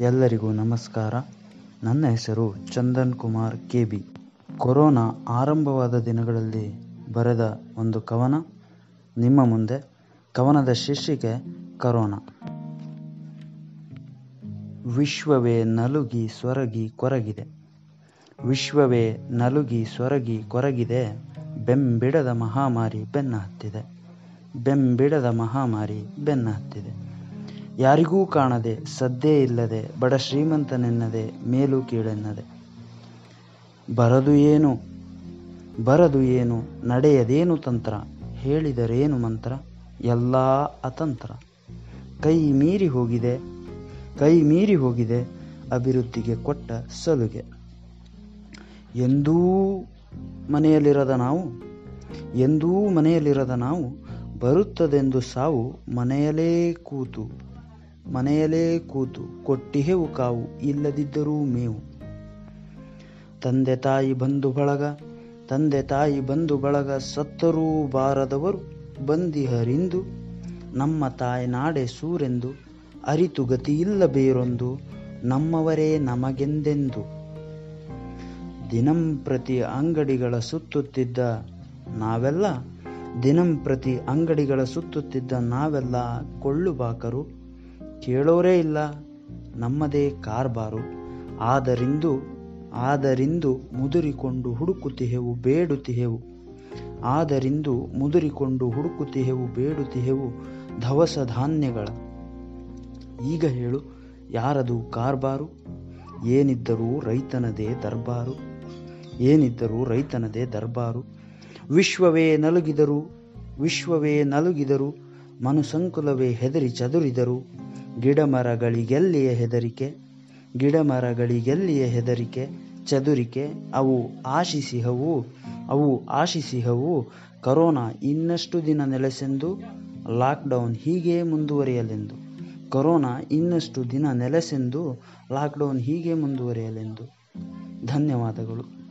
ಎಲ್ಲರಿಗೂ ನಮಸ್ಕಾರ. ನನ್ನ ಹೆಸರು Chandan Kumar K B. Corona ಆರಂಭವಾದ ದಿನಗಳಲ್ಲಿ ಬರೆದ ಒಂದು ಕವನ, ನಿಮ್ಮ ಮುಂದೆ ಕವನದ ಶೀರ್ಷಿಕೆ ಕರೋನಾ. ವಿಶ್ವವೇ ನಲುಗಿ ಸೊರಗಿ ಕೊರಗಿದೆ. ವಿಶ್ವವೇ ನಲುಗಿ ಸೊರಗಿ ಕೊರಗಿದೆ. ಬೆಂಬಿಡದ ಮಹಾಮಾರಿ ಬೆನ್ನ ಹತ್ತಿದೆ. ಬೆಂಬಿಡದ ಮಹಾಮಾರಿ ಬೆನ್ನ ಹತ್ತಿದೆ. ಯಾರಿಗೂ ಕಾಣದೆ, ಸದ್ದೇ ಇಲ್ಲದೆ, ಬಡ ಶ್ರೀಮಂತನೆನ್ನದೆ, ಮೇಲು ಕೀಳೆನ್ನದೆ. ಬರದು ಏನು? ಬರದು ಏನು? ನಡೆಯದೇನು ತಂತ್ರ? ಹೇಳಿದರೇನು ಮಂತ್ರ? ಎಲ್ಲ ಅತಂತ್ರ. ಕೈ ಮೀರಿ ಹೋಗಿದೆ, ಕೈ ಮೀರಿ ಹೋಗಿದೆ, ಅಭಿವೃದ್ಧಿಗೆ ಕೊಟ್ಟ ಸಲುಗೆ. ಎಂದೂ ಮನೆಯಲ್ಲಿರದ ನಾವು, ಎಂದೂ ಮನೆಯಲ್ಲಿರದ ನಾವು ಬರುತ್ತದೆಂದು ಸಾವು ಮನೆಯಲ್ಲೇ ಕೂತು. ಮನೆಯಲ್ಲೇ ಕೂತು ಕೊಟ್ಟಿಹೇವು ಕಾವು ಇಲ್ಲದಿದ್ದರೂ ಮೇವು. ತಂದೆ ತಾಯಿ ಬಂಧು ಬಳಗ, ತಂದೆ ತಾಯಿ ಬಂಧು ಬಳಗ ಸತ್ತರೂ ಬಾರದವರು ಬಂದಿಹರಿಂದು, ನಮ್ಮ ತಾಯಿ ನಾಡೆ ಸೂರೆಂದು ಅರಿತು ಗತಿಯಿಲ್ಲ ಬೇರೊಂದು, ನಮ್ಮವರೇ ನಮಗೆಂದೆಂದು. ದಿನಂಪ್ರತಿ ಅಂಗಡಿಗಳ ಸುತ್ತುತ್ತಿದ್ದ ನಾವೆಲ್ಲ ದಿನಂಪ್ರತಿ ಅಂಗಡಿಗಳ ಸುತ್ತುತ್ತಿದ್ದ ನಾವೆಲ್ಲ ಕೊಳ್ಳುಬಾಕರು ಕೇಳೋರೇ ಇಲ್ಲ. ನಮ್ಮದೇ ಕಾರ್ಬಾರು. ಆದರಿಂದು ಆದರಿಂದು ಮುದುರಿಕೊಂಡು ಹುಡುಕುತ್ತಿಹೆವು ಬೇಡುತ್ತಿಹೆವು ಆದರಿಂದು ಮುದುರಿಕೊಂಡು ಹುಡುಕುತ್ತಿಹೆವು ಬೇಡುತ್ತಿಹೆವು ಧವಸ ಧಾನ್ಯಗಳ. ಈಗ ಹೇಳು, ಯಾರದು ಕಾರ್ಬಾರು? ಏನಿದ್ದರೂ ರೈತನದೇ ದರ್ಬಾರು. ಏನಿದ್ದರೂ ರೈತನದೇ ದರ್ಬಾರು. ವಿಶ್ವವೇ ನಲುಗಿದರು ವಿಶ್ವವೇ ನಲುಗಿದರು. ಮನುಸಂಕುಲವೇ ಹೆದರಿ ಚದುರಿದರು. ಗಿಡಮರಗಳಿಗೆಲ್ಲಿಯ ಹೆದರಿಕೆ? ಗಿಡಮರಗಳಿಗೆಲ್ಲಿಯ ಹೆದರಿಕೆ? ಚದುರಿಕೆ? ಅವು ಆಶಿಸಿಹವು? ಅವು ಆಶಿಸಿಹವು? ಕರೋನಾ ಇನ್ನಷ್ಟು ದಿನ ನೆಲೆಸೆಂದು? ಲಾಕ್ಡೌನ್ ಹೀಗೆ ಮುಂದುವರಿಯಲೆಂದು? ಕರೋನಾ ಇನ್ನಷ್ಟು ದಿನ ನೆಲೆಸೆಂದು? ಲಾಕ್ಡೌನ್ ಹೀಗೆ ಮುಂದುವರಿಯಲೆಂದು? ಧನ್ಯವಾದಗಳು.